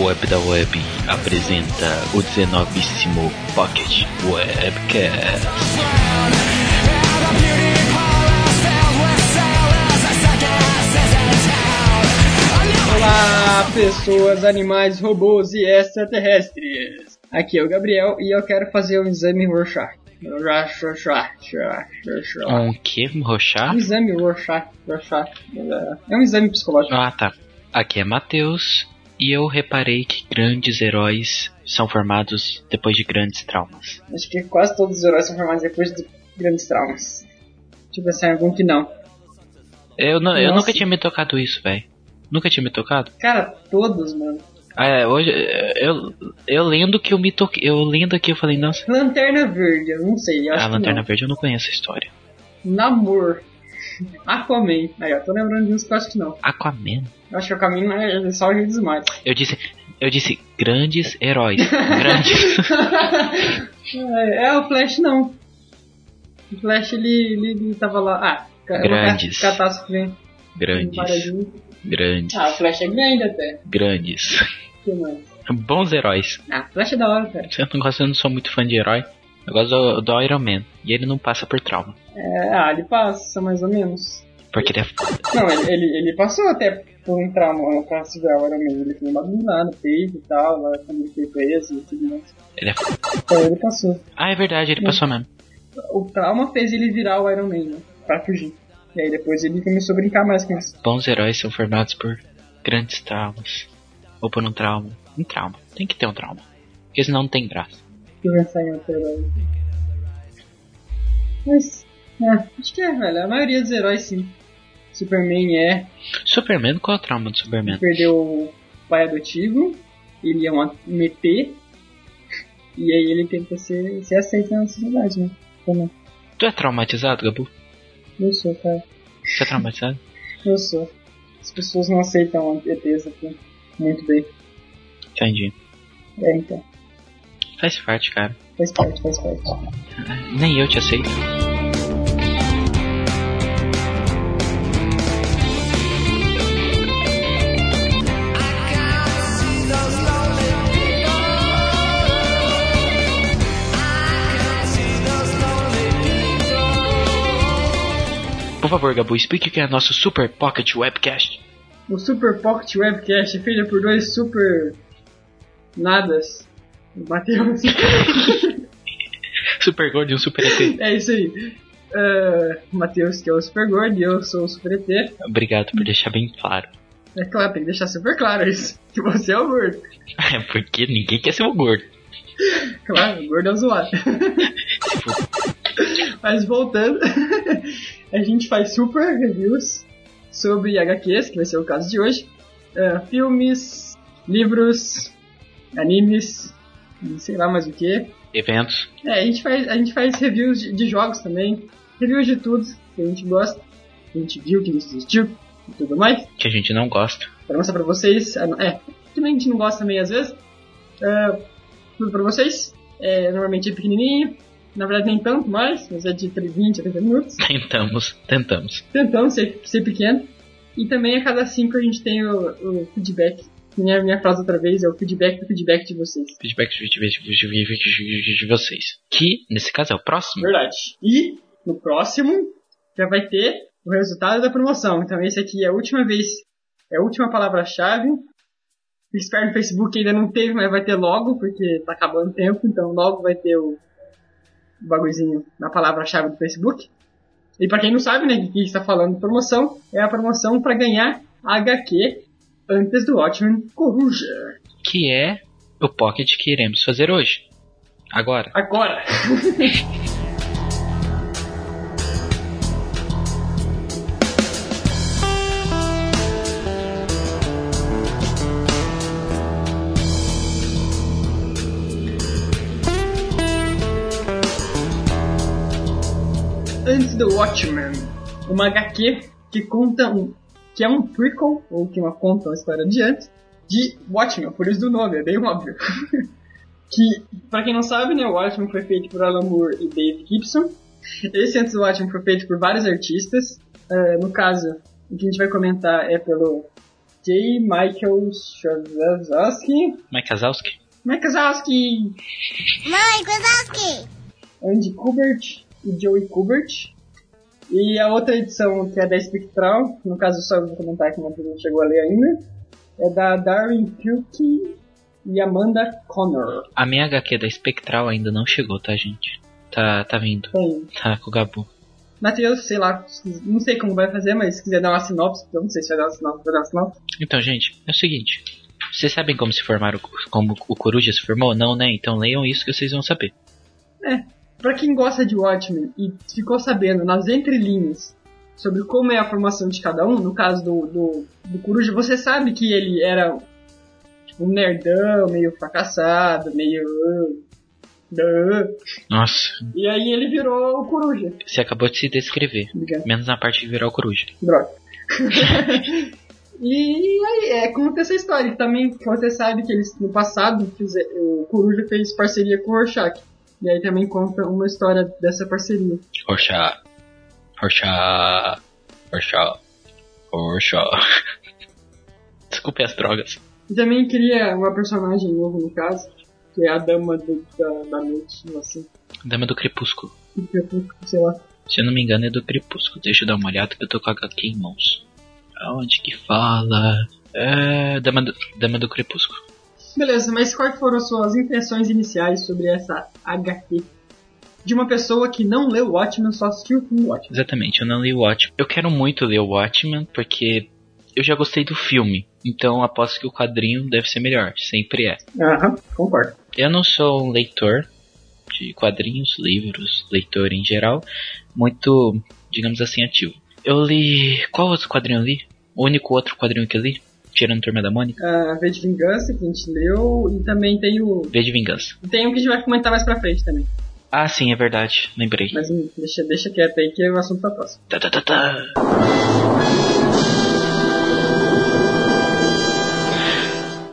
O Web da Web apresenta o 19 Pocket Webcast. Olá, pessoas, animais, robôs e extraterrestres. Aqui é o Gabriel e eu quero fazer um exame Rorschach. Rorschach, Rorschach. Um que? Rochar? Um exame Rorschach, Rorschach. É um exame psicológico. Ah, tá. Aqui é Matheus e eu reparei que grandes heróis são formados depois de grandes traumas. Acho que quase todos os heróis são formados depois de grandes traumas. Pensar em algum que não. Eu, não, eu nunca tinha me tocado isso, velho. Nunca tinha me tocado? Cara, todos, mano. Ah, é, hoje eu, eu lendo que eu me toquei. Eu lendo aqui eu falei, nossa. Lanterna Verde, eu não sei, eu acho A que Lanterna. Verde eu não conheço a história. Namor. Aquaman. Aí, ó, tô lembrando de uns que eu acho que não. Aquaman. Eu acho que o caminho é só o Rei dos Mares. Eu disse. Eu disse grandes heróis. grandes. é, é, o Flash não. O Flash ele, ele, ele tava lá. Ah, ca- Grandes. ca- Catástrofe vem. Grandes. Grandes. Ah, o Flash é grande até. Grandes. Que mais? Bons heróis. Ah, Flash é da hora, cara. Eu não, gosto, eu não sou muito fã de herói. Eu gosto do, do Iron Man. E ele não passa por trauma. É, ah, ele passa, mais ou menos. Porque ele é foda. Não, ele, ele, ele passou até por um trauma no caso do Iron Man. Ele lá no peito e tal, lá quando ele foi preso e tudo mais. Ele é foda. Então ele passou. Ah, é verdade, ele passou mesmo. O trauma fez ele virar o Iron Man, né? Pra fugir. E aí depois ele começou a brincar mais com isso. Bons heróis são formados por grandes traumas. Ou por um trauma. Um trauma. Tem que ter um trauma. Porque senão não tem graça. Deixa eu pensar em outro herói. Mas, é, acho que é, velho. A maioria dos heróis, sim. Superman é. Superman, qual é o trauma do Superman? Perdeu o pai adotivo. Ele é um um ET. E aí ele tenta ser, ser aceito na sociedade, né? Como? Tu é traumatizado, Gabu? Eu sou, cara. Você é traumatizado? Eu sou. As pessoas não aceitam ETs aqui. Muito bem. Entendi. É, então. Faz parte, cara. Faz parte, faz parte. Nem eu te aceito. Favor, Gabu, explique o que é nosso Super Pocket Webcast. O Super Pocket Webcast é feito por dois super. nadas. Matheus. Super Gordo e um Super ET. é isso aí. Uh, Matheus, que é o Super Gordo, e eu sou o Super ET. Obrigado por deixar bem claro. É claro, tem que deixar super claro isso. Que você é o gordo. É porque ninguém quer ser o gordo. Claro, o gordo é o zoado. Mas voltando, a gente faz super reviews sobre HQs, que vai ser o caso de hoje. Uh, filmes, livros, animes, sei lá mais o que. Eventos. É, a gente faz, a gente faz reviews de, de jogos também. Reviews de tudo que a gente gosta. Que a gente viu, que a gente assistiu e tudo mais. Que a gente não gosta. Pra mostrar pra vocês. É, também a gente não gosta também às vezes. É, tudo pra vocês. É, normalmente é pequenininho. Na verdade nem tanto mais, mas é de 20 a 30 minutos. Tentamos, tentamos. Tentamos ser, ser pequeno. E também a cada 5 a gente tem o, o feedback. Minha, minha frase outra vez é o feedback do feedback de vocês. Feedback de, de, de, vocês. Que, nesse caso, é o próximo. Verdade. E no próximo já vai ter o resultado da promoção. Então esse aqui é a última vez, é a última palavra-chave. Fique esperto no Facebook ainda não teve, mas vai ter logo, porque tá acabando o tempo, então logo vai ter o bagulhozinho na palavra-chave do Facebook. E pra quem não sabe, né, que está falando de promoção, é a promoção para ganhar HQ antes do Watchmen Coruja. Que é o pocket que iremos fazer hoje. Agora. Agora! Watchmen, uma HQ que conta um, que é um prequel, ou que uma conta uma história adiante, de Watchmen, por isso do nome, é bem óbvio. que, pra quem não sabe, né, o Watchmen foi feito por Alan Moore e Dave Gibson. Esse antes do Watchmen foi feito por vários artistas. Eh, no caso, o que a gente vai comentar é pelo J. Michael Shazowski. Mike Kazowski? Mike Wazowski. Mike Wazowski. Andy Kubert e Joey Kubert. E a outra edição, que é da Spectral, no caso só vou comentar que não chegou a ler ainda, é da Darwin Kilke e Amanda Connor. A minha HQ da Spectral ainda não chegou, tá, gente? Tá, tá vindo. Tem. Tá com o Gabu. Matheus, sei lá, não sei como vai fazer, mas se quiser dar uma sinopse, eu não sei se vai dar uma sinopse, vai dar uma sinopse. Então, gente, é o seguinte. Vocês sabem como se formaram, como o Coruja se formou? Não, né? Então leiam isso que vocês vão saber. É, pra quem gosta de Watchmen e ficou sabendo nas entrelinhas sobre como é a formação de cada um, no caso do, do, do Coruja, você sabe que ele era tipo, um nerdão, meio fracassado, meio... uh, Nossa, E aí ele virou o Coruja. você acabou de se descrever. Obrigado. Menos na parte de virar o Coruja. Droga. e aí, é, conta essa história. Também que você sabe que eles, no passado, o Coruja fez parceria com o Rorschach. E aí também conta uma história dessa parceria. Rorschach. Rorschach. Rorschach. Rorschach. Desculpe as drogas. E também queria uma personagem nova no caso, que é a Dama do- da, da Noite, assim, Dama do Crepúsculo. sei lá. Se eu não me engano é do Crepúsculo. Deixa eu dar uma olhada que eu tô com a HQ em mãos. Aonde que fala? É. Dama do, Dama do Crepúsculo. Beleza, mas quais foram as suas impressões iniciais sobre essa HQ? De uma pessoa que não leu Watchmen, só assistiu o filme Watchmen. Exatamente, eu não li o Watchmen. Eu quero muito ler o Watchmen porque eu já gostei do filme. Então aposto que o quadrinho deve ser melhor. Sempre é. Aham, concordo. Eu não sou um leitor de quadrinhos, livros, leitor em geral, muito, digamos assim, ativo. Eu li. Qual outro quadrinho eu li? O único outro quadrinho que eu li? Tirando Turma da Mônica? A V de Vingança, que a gente leu, e também tem o. V de Vingança. Tem um que a gente vai comentar mais pra frente também. Ah, sim, é verdade. Lembrei. Mas hum, deixa, deixa quieto aí que é o assunto pra próxima. Tá, tá, tá, tá.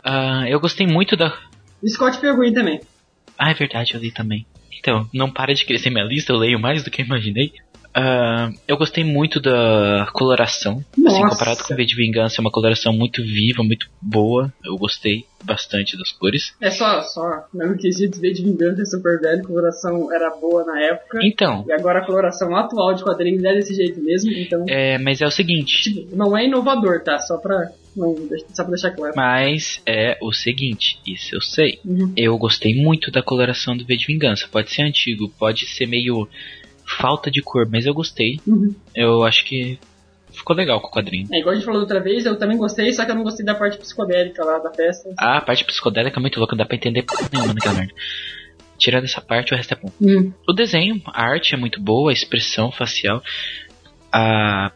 Ah, eu gostei muito da. Scott Pilgrim também. Ah, é verdade, eu li também. Então, não para de crescer minha lista, eu leio mais do que eu imaginei. Ah, eu gostei muito da coloração. Assim, Nossa. comparado com V de Vingança, é uma coloração muito viva, muito boa. Eu gostei bastante das cores. É só, só, no quesito V de Vingança é super velho, a coloração era boa na época. Então, E agora a coloração atual de quadrinhos é desse jeito mesmo, então. é, mas é o seguinte. Tipo, não é inovador, tá? Só pra. Não, só pra deixar claro. Mas é o seguinte, isso eu sei. Uhum. Eu gostei muito da coloração do V de Vingança. Pode ser antigo, pode ser meio falta de cor, mas eu gostei. Uhum. Eu acho que ficou legal com o quadrinho. É, igual a gente falou outra vez, eu também gostei, só que eu não gostei da parte psicodélica lá da festa. Ah, a parte psicodélica é muito louca, não dá pra entender porra nenhuma naquela merda. Tirando essa parte, o resto é bom. Hum. O desenho, a arte é muito boa, a expressão facial, a.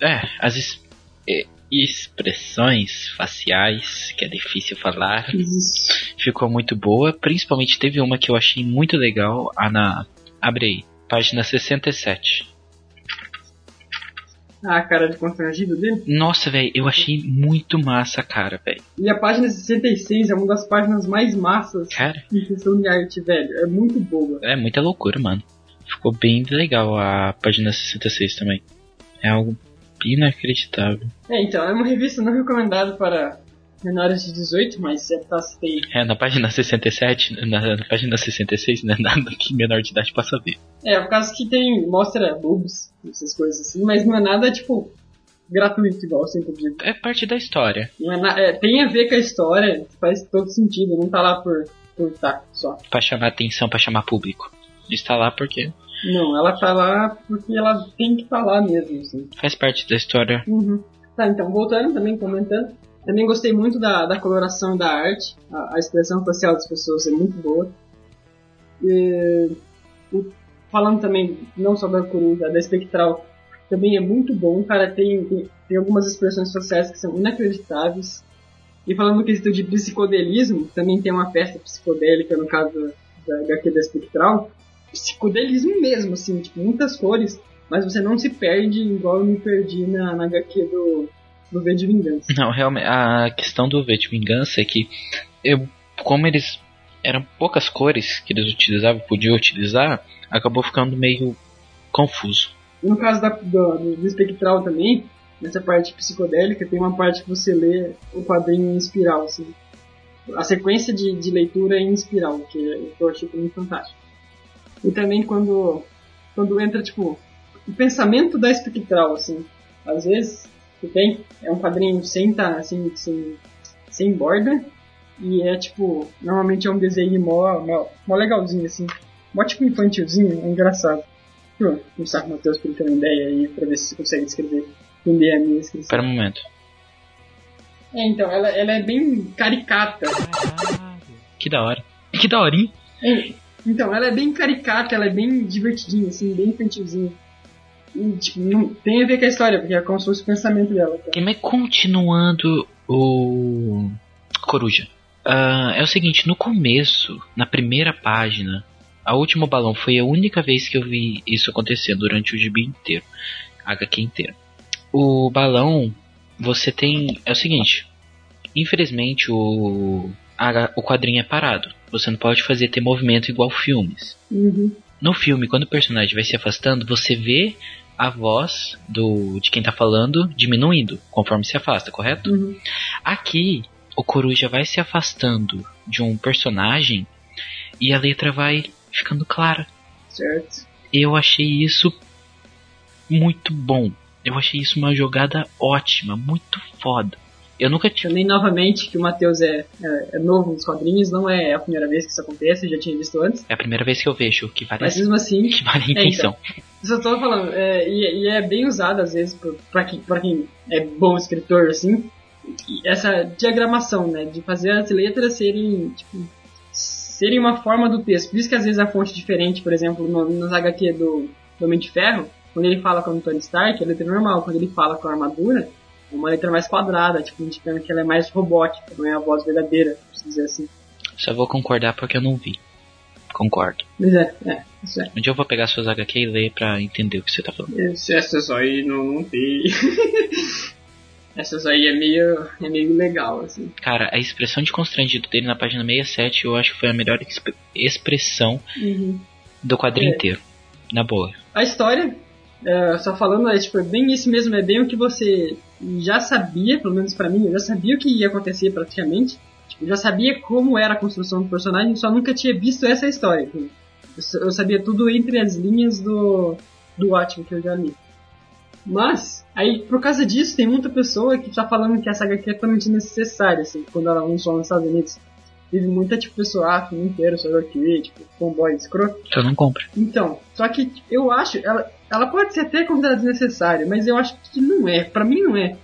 É, as es- é, expressões faciais, que é difícil falar, ficou muito boa. Principalmente teve uma que eu achei muito legal, a na. Abre aí, página 67. Ah, a cara de constrangido dele. Nossa, velho, eu achei muito massa a cara, velho. E a página 66 é uma das páginas mais massas Cara, em questão de arte, velho. É muito boa. é muita loucura, mano. Ficou bem legal a página 66 também. É algo inacreditável. É, então, é uma revista não recomendada para menores de 18, mas é tá, tem. É, na página 67, na, na página 66, não é nada que menor de idade possa ver. É, por causa que tem. mostra boobs, essas coisas assim, mas não é nada, tipo, gratuito, igual eu sempre digo. É parte da história. Não é na- é, tem a ver com a história, faz todo sentido, não tá lá por, por tá, só. Pra chamar atenção, pra chamar público. Está lá porque Não, ela tá lá porque ela tem que estar lá mesmo, assim. faz parte da história. Uhum. Tá, então, voltando também, comentando. Também gostei muito da, da coloração da arte. A, a expressão facial das pessoas é muito boa. E, o- falando também, não só da coruja, da espectral, também é muito bom. Cara, tem, tem, tem algumas expressões faciais que são inacreditáveis. E falando no quesito de psicodelismo, também tem uma festa psicodélica, no caso da, HQ da espectral. Psicodelismo mesmo, assim, tipo, muitas cores, mas você não se perde igual eu me perdi na, na HQ do, do V de Vingança. Não, realmente, a questão do V de Vingança é que, eu, como eles eram poucas cores que eles utilizavam, podiam utilizar, acabou ficando meio confuso. No caso da, do, do espectral também, nessa parte psicodélica, tem uma parte que você lê o quadrinho em espiral, assim. A sequência de, de leitura é em espiral, que eu achei muito fantástico. E também quando, quando entra, tipo, o pensamento da espectral, assim. Às vezes, você tem, é um quadrinho sem, tá, assim, sem, sem borda, e é tipo, normalmente é um desenho mó, mó, mó legalzinho, assim. Mó tipo infantilzinho, é engraçado. Eu começar com o Matheus pra ele ter uma ideia aí, pra ver se você consegue descrever, entender a minha descrição. Espera um momento. É, então, ela, ela é bem caricata. Que da hora. Que da hora, hein? É, então, ela é bem caricata, ela é bem divertidinha, assim, bem infantilzinha. E, tipo, não tem a ver com a história, porque é como se fosse o pensamento dela. Tá? Mas continuando o Coruja. Uh, é o seguinte, no começo, na primeira página, a última balão foi a única vez que eu vi isso acontecer durante o gibi inteiro, HQ inteiro. O balão, você tem, é o seguinte, infelizmente o a, o quadrinho é parado. Você não pode fazer ter movimento igual filmes. Uhum. No filme, quando o personagem vai se afastando, você vê a voz do de quem tá falando diminuindo conforme se afasta, correto? Uhum. Aqui, o Coruja vai se afastando de um personagem e a letra vai ficando clara. Certo. Eu achei isso muito bom. Eu achei isso uma jogada ótima, muito foda. Eu nunca tinha. Também, novamente, que o Matheus é, é, é, novo nos quadrinhos, não é a primeira vez que isso acontece, eu já tinha visto antes. É a primeira vez que eu vejo, que vale, Mas mesmo assim. que vale a intenção. É, então, isso eu tô falando, é, e, e, é bem usado às vezes para quem, pra quem é bom escritor, assim, essa diagramação, né, de fazer as letras serem, tipo, serem uma forma do texto. Por isso que às vezes a fonte é diferente, por exemplo, no, nos HQ do, do Homem de Ferro, quando ele fala com o Tony Stark, a letra é normal. Quando ele fala com a armadura, é uma letra mais quadrada, tipo, indicando que ela é mais robótica, não é a voz verdadeira, por dizer assim. Só vou concordar porque eu não vi. Concordo. Mas é, é, isso é. Um dia eu vou pegar suas HQ e ler pra entender o que você tá falando. Essas aí não, não tem. Essas aí é meio, é meio legal, assim. Cara, a expressão de constrangido dele na página 67 eu acho que foi a melhor exp expressão uhum. do quadrinho É. inteiro. Na boa. A história, é, só falando, é, tipo, é bem isso mesmo, é bem o que você já sabia, pelo menos pra mim, eu já sabia o que ia acontecer praticamente. Tipo, eu já sabia como era a construção do personagem, só nunca tinha visto essa história. Eu, eu sabia tudo entre as linhas do, do Watchmen que eu já li. Mas, aí, por causa disso, tem muita pessoa que tá falando que essa HQ é totalmente necessária, assim, quando ela lançou nos Estados Unidos. Teve muita, tipo, pessoa, ah, filme inteiro sobre aqui, tipo, fanboy escroto. Então não compra. Então, só que eu acho, ela, ela pode ser até considerada desnecessária, mas eu acho que não é. Pra mim não é.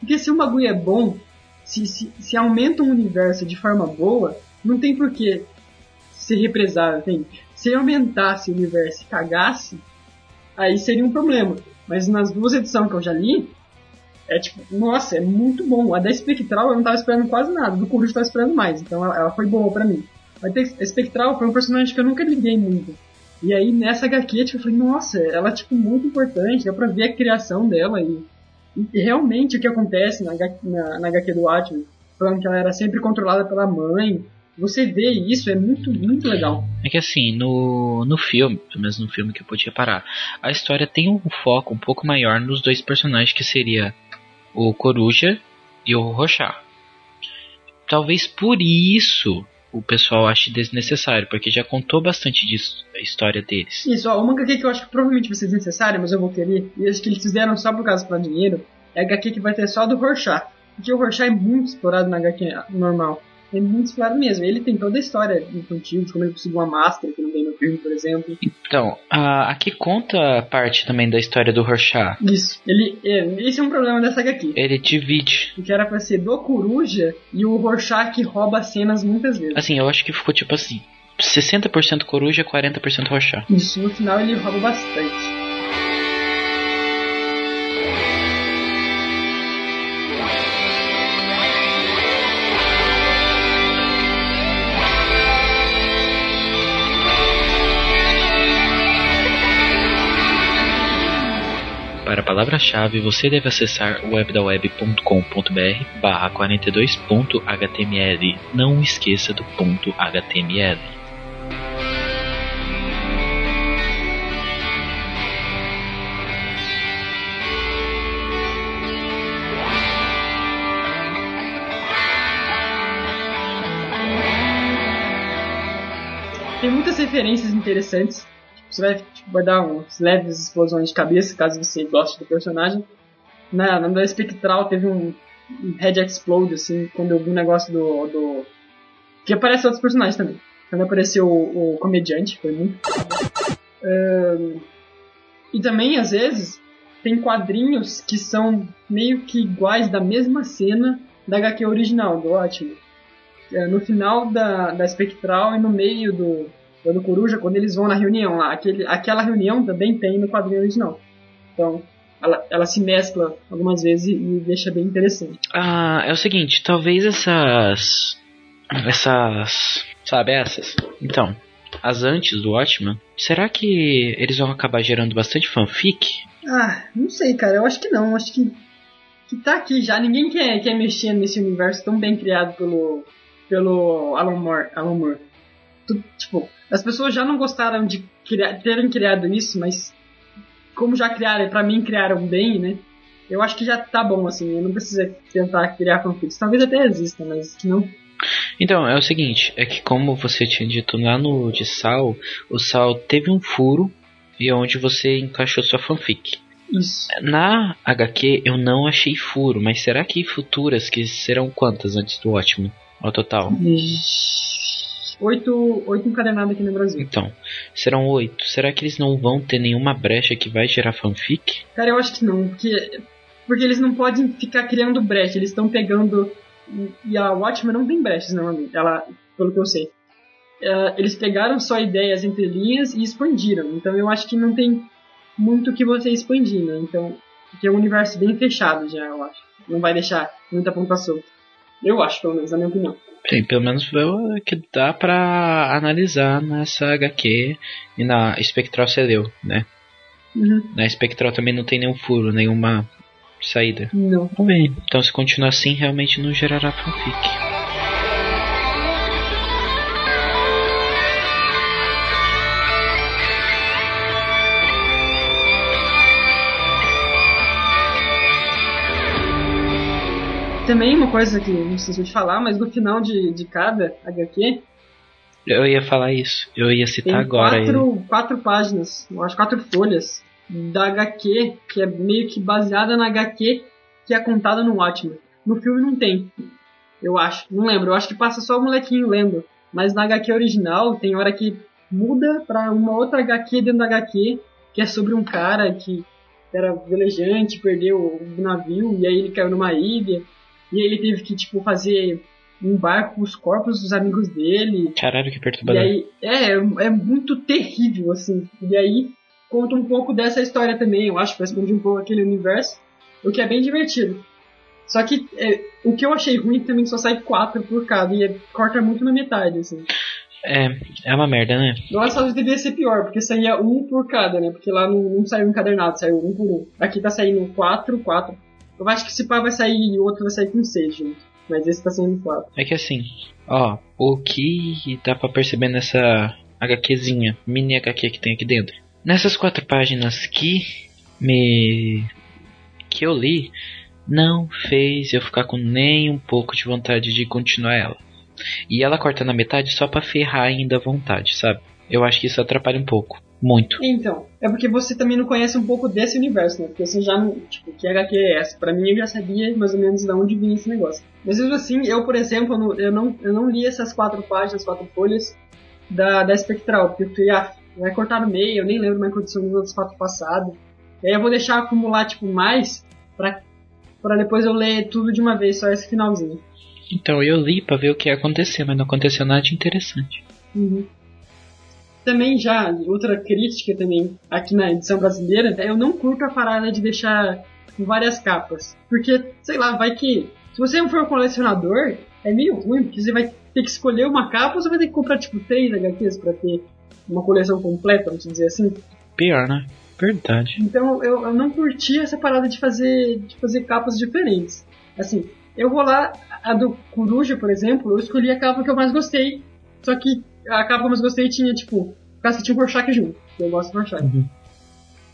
Porque se um bagulho é bom, se, se, se aumenta um universo de forma boa, não tem por que ser represado, tem. Se aumentasse o universo e cagasse, aí seria um problema. Mas nas duas edições que eu já li, é tipo, nossa, é muito bom. A da Spectral eu não tava esperando quase nada, do Coruja eu tava esperando mais, então ela, ela foi boa pra mim. Mas a Spectral foi um personagem que eu nunca liguei muito. E aí nessa HQ, tipo, eu falei, nossa, ela é tipo muito importante, dá pra ver a criação dela e, e realmente o que acontece na, na, na HQ do Watchmen, falando que ela era sempre controlada pela mãe. Você vê isso, é muito, muito legal. É que assim, no, no filme, pelo menos no filme que eu pude reparar, a história tem um foco um pouco maior nos dois personagens que seria o Coruja e o Rorschach. Talvez por isso o pessoal ache desnecessário, porque já contou bastante disso, a história deles. Isso, ó, uma HQ que eu acho que provavelmente vai ser desnecessária, mas eu vou querer, e acho que eles fizeram só por causa do dinheiro, é a HQ que vai ter só do Rorschach. Porque o Rorschach é muito explorado na HQ normal. É muito explorado mesmo. Ele tem toda a história infantil, de como ele conseguiu uma máscara que não tem no filme, por exemplo. Então, a, aqui conta parte também da história do Rorschach. Isso. Ele, é, esse é um problema dessa HQ. Ele divide. Que era pra ser do Coruja e o Rorschach que rouba cenas muitas vezes. Assim, eu acho que ficou tipo assim: 60% Coruja, 40% Rorschach. Isso, no final ele rouba bastante. palavra-chave, você deve acessar webdaweb.com.br barra 42.html. Não esqueça do ponto .html. Tem muitas referências interessantes você vai, tipo, vai dar uns leves explosões de cabeça, caso você goste do personagem. Na, na da Spectral teve um, um Head Explode, assim, quando eu vi um negócio do, do... Que aparece outros personagens também. Quando apareceu o, o comediante, foi muito... Um, e também, às vezes, tem quadrinhos que são meio que iguais da mesma cena da HQ original, do Ótimo. É, no final da, da Spectral e no meio do, do Coruja, quando eles vão na reunião lá. Aquele, aquela reunião também tem no quadrinho original. Então, ela, ela se mescla algumas vezes e, deixa bem interessante. Ah, é o seguinte, talvez essas. Essas. Sabe, essas? Então, as antes do Watchman, será que eles vão acabar gerando bastante fanfic? Ah, não sei, cara. Eu acho que não. Acho que, que tá aqui já. Ninguém quer, quer mexer nesse universo tão bem criado pelo, pelo Alan Moore. Alan Moore. Tu, tipo, as pessoas já não gostaram de criar, terem criado isso, mas como já criaram, pra mim criaram bem, né? Eu acho que já tá bom, assim. Eu não preciso tentar criar fanfics. Talvez até exista, mas que não. Então, é o seguinte, é que como você tinha dito lá no de Sal, o Sal teve um furo e é onde você encaixou sua fanfic. Isso. Na HQ eu não achei furo, mas será que futuras que serão quantas antes do ótimo ao total? Oito, oito encadenadas aqui no Brasil. Então, serão oito. Será que eles não vão ter nenhuma brecha que vai gerar fanfic? Cara, eu acho que não, porque, porque eles não podem ficar criando brecha, eles estão pegando. E a Watchmen não tem brechas normalmente, ela, pelo que eu sei. Uh, eles pegaram só ideias entre linhas e expandiram. Então eu acho que não tem muito que você expandir, né? Então, porque é um universo bem fechado já, eu acho. Não vai deixar muita ponta solta. Eu acho, pelo menos, na minha opinião. Sim, pelo menos o que dá pra analisar nessa HQ e na Spectral Celeu, né? Uhum. Na Spectral também não tem nenhum furo, nenhuma saída. Não. Vamos ver. Então se continuar assim, realmente não gerará fanfic. Também uma coisa que não preciso de falar, mas no final de, de cada HQ. Eu ia falar isso, eu ia citar agora. Quatro, quatro páginas, eu acho quatro folhas da HQ, que é meio que baseada na HQ que é contada no Watchmen. No filme não tem, eu acho, não lembro, eu acho que passa só o molequinho lendo. Mas na HQ original tem hora que muda pra uma outra HQ dentro da HQ, que é sobre um cara que era velejante, perdeu o navio e aí ele caiu numa ilha. E ele teve que, tipo, fazer um barco com os corpos dos amigos dele. Caralho, que perturbador. E aí, é, é muito terrível, assim. E aí, conta um pouco dessa história também, eu acho, pra expandir um pouco aquele universo. O que é bem divertido. Só que é, o que eu achei ruim é também só sai quatro por cada e é, corta muito na metade, assim. É, é uma merda, né? Nossa, só devia ser pior, porque saía um por cada, né? Porque lá não, não saiu encadernado, saiu um por um. Aqui tá saindo quatro, quatro. Eu acho que esse pá vai sair outro vai sair com seis junto. Mas esse tá saindo quatro. É que assim, ó, o que dá pra perceber nessa HQzinha, mini HQ que tem aqui dentro. Nessas quatro páginas que me. que eu li, não fez eu ficar com nem um pouco de vontade de continuar ela. E ela corta na metade só pra ferrar ainda a vontade, sabe? Eu acho que isso atrapalha um pouco. Muito. Então, é porque você também não conhece um pouco desse universo, né? Porque você já não. Tipo, que HQ é essa? Pra mim eu já sabia mais ou menos de onde vinha esse negócio. Mas mesmo assim, eu, por exemplo, eu não, eu não, eu não li essas quatro páginas, quatro folhas da, da Spectral, porque eu falei, ah, vai cortar no meio, eu nem lembro mais aconteceu nos outros quatro passados. E aí eu vou deixar acumular, tipo, mais pra, pra depois eu ler tudo de uma vez, só esse finalzinho. Então eu li pra ver o que ia acontecer, mas não aconteceu nada de interessante. Uhum. Também já, outra crítica também aqui na edição brasileira, eu não curto a parada de deixar várias capas. Porque, sei lá, vai que. Se você não for um colecionador, é meio ruim, porque você vai ter que escolher uma capa ou você vai ter que comprar tipo três HQs pra ter uma coleção completa, vamos dizer assim. Pior, né? Verdade. Então eu, eu não curti essa parada de fazer, de fazer capas diferentes. Assim, eu vou lá, a do Coruja, por exemplo, eu escolhi a capa que eu mais gostei. Só que a capa que eu mais gostei tinha, tipo, caso tinha o Rorschach junto. Eu gosto do Rorschach. Uhum.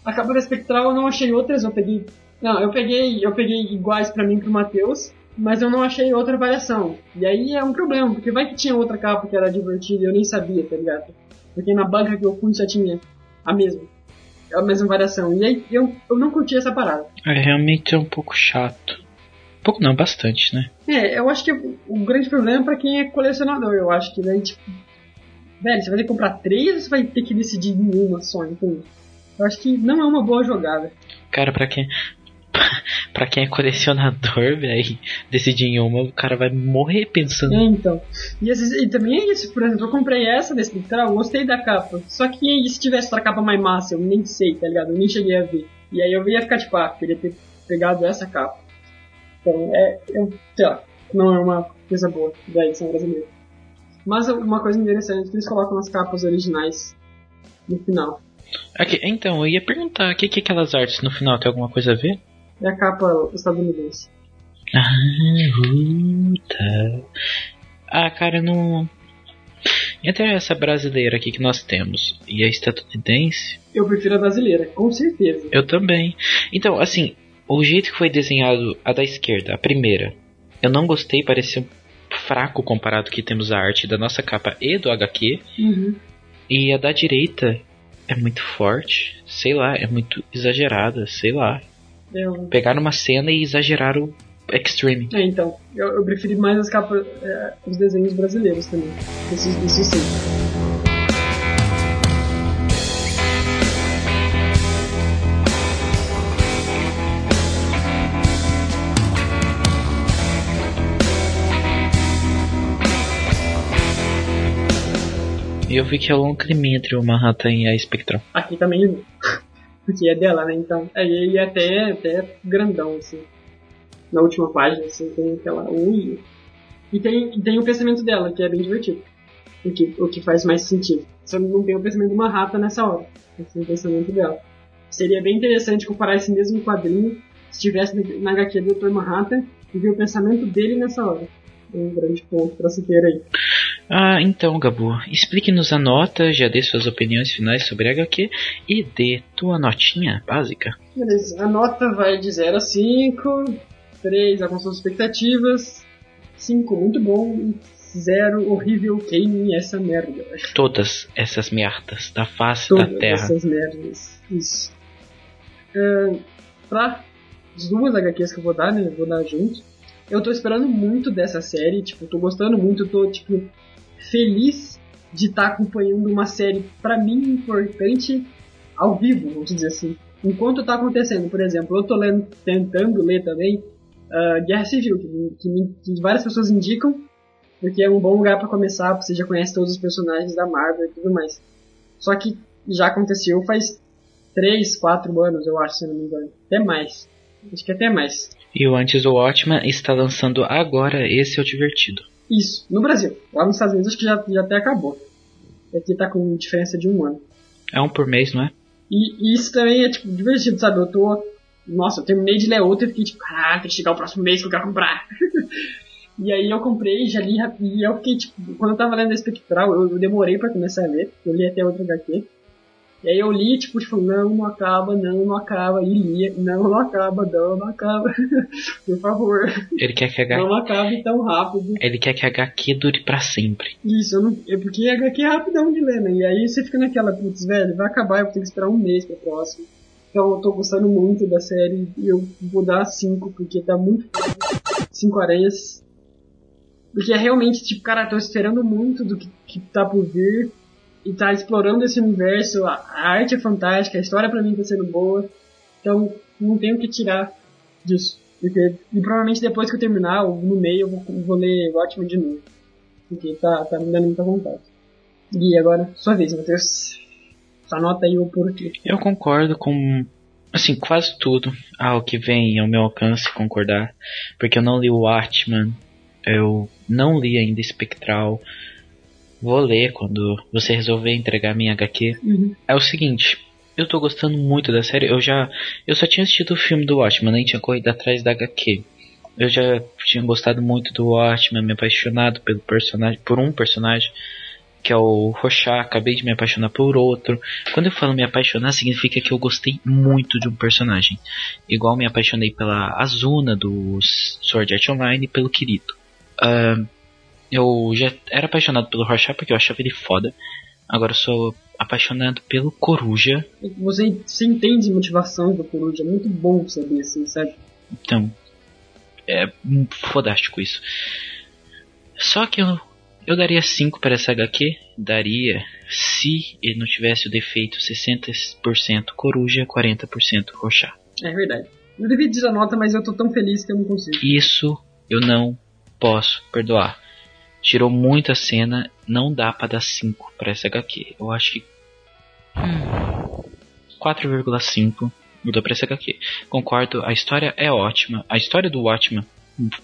A capa da Espectral eu não achei outras, eu peguei. Não, eu peguei, eu peguei iguais pra mim e pro Matheus, mas eu não achei outra variação. E aí é um problema, porque vai que tinha outra capa que era divertida e eu nem sabia, tá ligado? Porque na banca que eu fui só tinha a mesma. A mesma variação. E aí eu, eu não curti essa parada. É, realmente é um pouco chato. Um pouco não, bastante, né? É, eu acho que o grande problema é pra quem é colecionador. Eu acho que daí, tipo. Velho, você vai ter que comprar três ou você vai ter que decidir em uma só, entende? Eu acho que não é uma boa jogada. Cara, pra quem. pra quem é colecionador, velho, decidir em uma, o cara vai morrer pensando. É, então. E, e também é isso, por exemplo, eu comprei essa desse literal, gostei da capa. Só que se tivesse outra capa mais massa, eu nem sei, tá ligado? Eu nem cheguei a ver. E aí eu ia ficar tipo, ah, queria ter pegado essa capa. Então, é, eu, sei lá, não é uma coisa boa da edição brasileira. Mas uma coisa interessante é que eles colocam as capas originais no final. Então, eu ia perguntar, o que, que é aquelas artes no final? Tem alguma coisa a ver? É a capa estadunidense. Ah, tá. Ah, cara, não. Entre essa brasileira aqui que nós temos e a estadunidense, Eu prefiro a brasileira, com certeza. eu também. Então, assim, o jeito que foi desenhado a da esquerda, a primeira, eu não gostei, pareceu fraco comparado que temos a arte da nossa capa e do HQ. Uhum. E a da direita é muito forte, sei lá, é muito exagerada, sei lá. Eu, Pegaram uma cena e exageraram extreme. É, então, eu, eu preferi mais as capas, é, os desenhos brasileiros também. Isso, isso sim. E eu vi que rolou um crime entre o Manhattan e a Spectral. Aqui também, porque é dela, né? Então, é, e é até, até grandão, assim. Na última página, assim, tem aquela. Ui. E tem, tem o pensamento dela, que é bem divertido. O que, o que faz mais sentido. Só não tem o pensamento de uma rata nessa hora. É o pensamento dela. Seria bem interessante comparar esse mesmo quadrinho se tivesse na HQ do Dr. Manhattan e ver o pensamento dele nessa hora. É um grande ponto pra se ter aí. Ah, então, Gabu, explique-nos a nota, já dê suas opiniões finais sobre a HQ e dê tua notinha básica. Beleza, a nota vai de 0 a 5, 3 com suas expectativas, 5 muito bom, 0 horrível, queime essa merda. Todas essas merdas da face Todas da Terra. essas merdas. Isso. É, pra as duas HQs que eu vou dar, né? Eu vou dar junto. Eu tô esperando muito dessa série, tipo, tô gostando muito, tô, tipo, feliz de estar acompanhando uma série, pra mim, importante ao vivo, vamos dizer assim. Enquanto tá acontecendo, por exemplo, eu tô lendo, tentando ler também ah, Guerra Civil, que, que, que várias pessoas indicam, porque é um bom lugar pra começar, você já conhece todos os personagens da Marvel e tudo mais. Só que já aconteceu faz 3, 4 anos, eu acho, se não me engano. Até mais. Acho que até mais. E o Antes do Watchman está lançando agora Esse é o Divertido. Isso, no Brasil. Lá nos Estados Unidos acho que já, já até acabou. Aqui tá com diferença de um ano. É um por mês, não é? E, e isso também é, tipo, divertido, sabe? Eu tô... Nossa, eu terminei de ler outra e fiquei tipo, caraca, tem que chegar o próximo mês que eu quero comprar. e aí eu comprei, já li e eu fiquei, tipo, quando eu tava lendo a Espectral, eu, eu demorei pra começar a ler, eu li até outra HQ. E aí eu li, tipo, tipo, não, não acaba, não, não acaba, e lia, não, não acaba, não, não acaba. Por favor, Ele quer que a não HQ, acabe tão rápido. ele quer que a HQ dure pra sempre. Isso, eu não, é porque HQ é rapidão de ler, né? E aí você fica naquela, putz, velho, vai acabar, eu vou ter que esperar um mês pra próximo. Então eu tô gostando muito da série e eu vou dar 5, porque tá muito foda. 5 aranhas. Porque é realmente, tipo, cara, tô esperando muito do que, que tá por vir. E tá explorando esse universo, a, arte é fantástica, a história pra mim tá sendo boa. Então, não tenho o que tirar disso. Porque, e provavelmente depois que eu terminar, no meio, eu vou, vou ler Watchmen de novo. Porque tá, tá me dando muita vontade. E agora, sua vez, Matheus. Sua nota aí o porquê. Eu concordo com, assim, quase tudo ao que vem ao meu alcance concordar. Porque eu não li o Watchman, eu não li ainda Spectral. Vou ler quando você resolver entregar minha HQ. Uhum. É o seguinte, eu tô gostando muito da série. Eu já. Eu só tinha assistido o filme do Watchmen, nem tinha corrido atrás da HQ. Eu já tinha gostado muito do Watchmen, me apaixonado pelo personagem, por um personagem, que é o Rorschach, acabei de me apaixonar por outro. Quando eu falo me apaixonar, significa que eu gostei muito de um personagem. Igual me apaixonei pela Azuna do Sword Art Online e pelo Kirito. Ah, eu já era apaixonado pelo Rorschach porque eu achava ele foda. Agora eu sou apaixonado pelo Coruja. Você, você entende a motivação do Coruja, é muito bom saber assim, sabe? Então, é fodástico isso. Só que eu, eu daria 5 para essa HQ. Daria se ele não tivesse o defeito 60% coruja, 40% roxá. É verdade. Eu devia dizer a nota, mas eu tô tão feliz que eu não consigo. Isso eu não posso perdoar. Tirou muita cena, não dá para dar 5 para essa HQ. Eu acho que. Hum, 4,5 mudou pra essa HQ. Concordo, a história é ótima. A história do Watchman,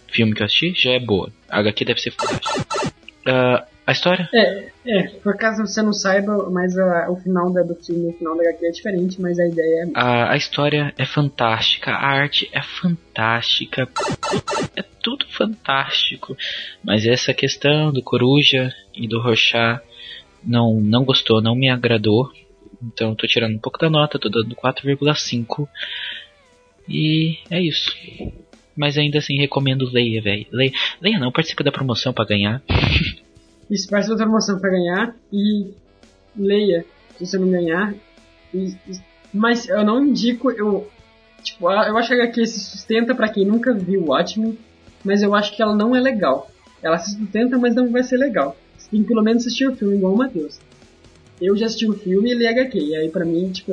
filme que eu assisti, já é boa. A HQ deve ser fantástica. Uh, a história? É, é, por caso você não saiba, mas a, o final da, do filme, o final da HQ é diferente, mas a ideia é. A, a história é fantástica, a arte é fantástica, é tudo fantástico. Mas essa questão do Coruja e do Rochat não, não gostou, não me agradou. Então tô tirando um pouco da nota, tô dando 4,5. E é isso. Mas ainda assim recomendo leia, velho. Leia, leia não, participa da promoção para ganhar. Isso, participa da promoção para ganhar e leia se você não ganhar. E, mas eu não indico, eu tipo, eu acho que a HQ se sustenta para quem nunca viu Watchmen, mas eu acho que ela não é legal. Ela se sustenta, mas não vai ser legal. Você tem que pelo menos assistir o filme igual o Matheus eu já assisti o filme e li HQ. E aí pra mim, tipo,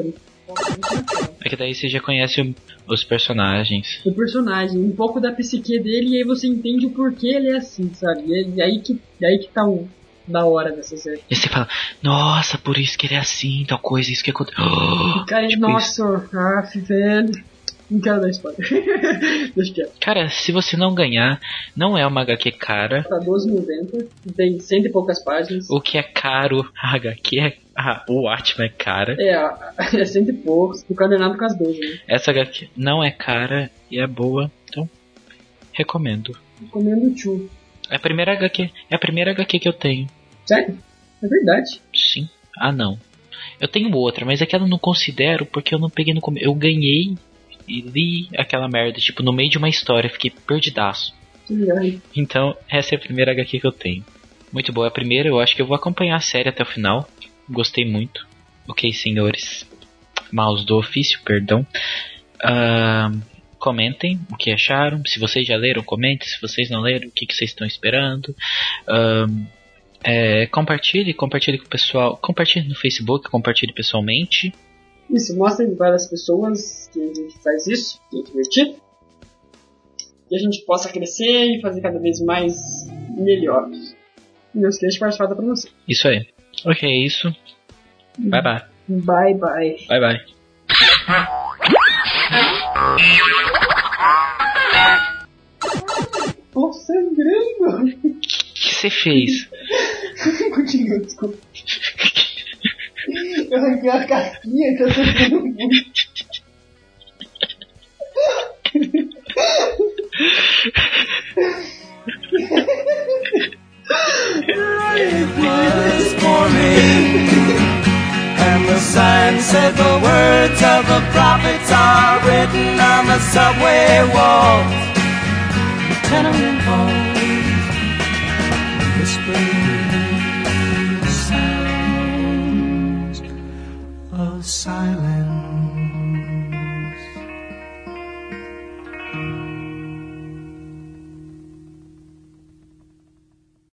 é que daí você já conhece os personagens. O personagem, um pouco da psique dele, e aí você entende o porquê ele é assim, sabe? E aí que, aí que tá o da hora dessa série. E você fala, nossa, por isso que ele é assim, tal coisa, isso que aconteceu. Oh, cara, tipo nossa, isso. ah, velho. Não quero dar spoiler. Deixa quieto. Cara, se você não ganhar, não é uma HQ cara. Tá 12,90. Tem cento e poucas páginas. O que é caro, a HQ é. Ah, o Atman é cara. É, é cento e poucos. O cadernado com as 12, né? Essa HQ não é cara e é boa, então recomendo. Recomendo o Chu. É a primeira HQ. É a primeira HQ que eu tenho. Sério? É verdade. Sim. Ah não. Eu tenho outra, mas aquela eu não considero porque eu não peguei no começo. Eu ganhei e li aquela merda, tipo, no meio de uma história, fiquei perdidaço. Então, essa é a primeira HQ que eu tenho. Muito boa. A primeira, eu acho que eu vou acompanhar a série até o final. Gostei muito. Ok, senhores. Maus do ofício, perdão. Uh, comentem o que acharam. Se vocês já leram, comentem. Se vocês não leram, o que, que vocês estão esperando. Uh, é, compartilhe, compartilhe com o pessoal. Compartilhe no Facebook, compartilhe pessoalmente. Isso, mostrem para as pessoas que a gente faz isso, que é divertido. Que a gente possa crescer e fazer cada vez mais melhor. E não esqueça de participar da promoção. Isso aí. Ok, é isso. Bye bye. Bye bye. Bye bye. Tô sangrando! O que você fez? Continua, desculpa. Eu arranquei a casquinha. And the sign said the words of the prophets are written on the subway walls, tenement halls, whispering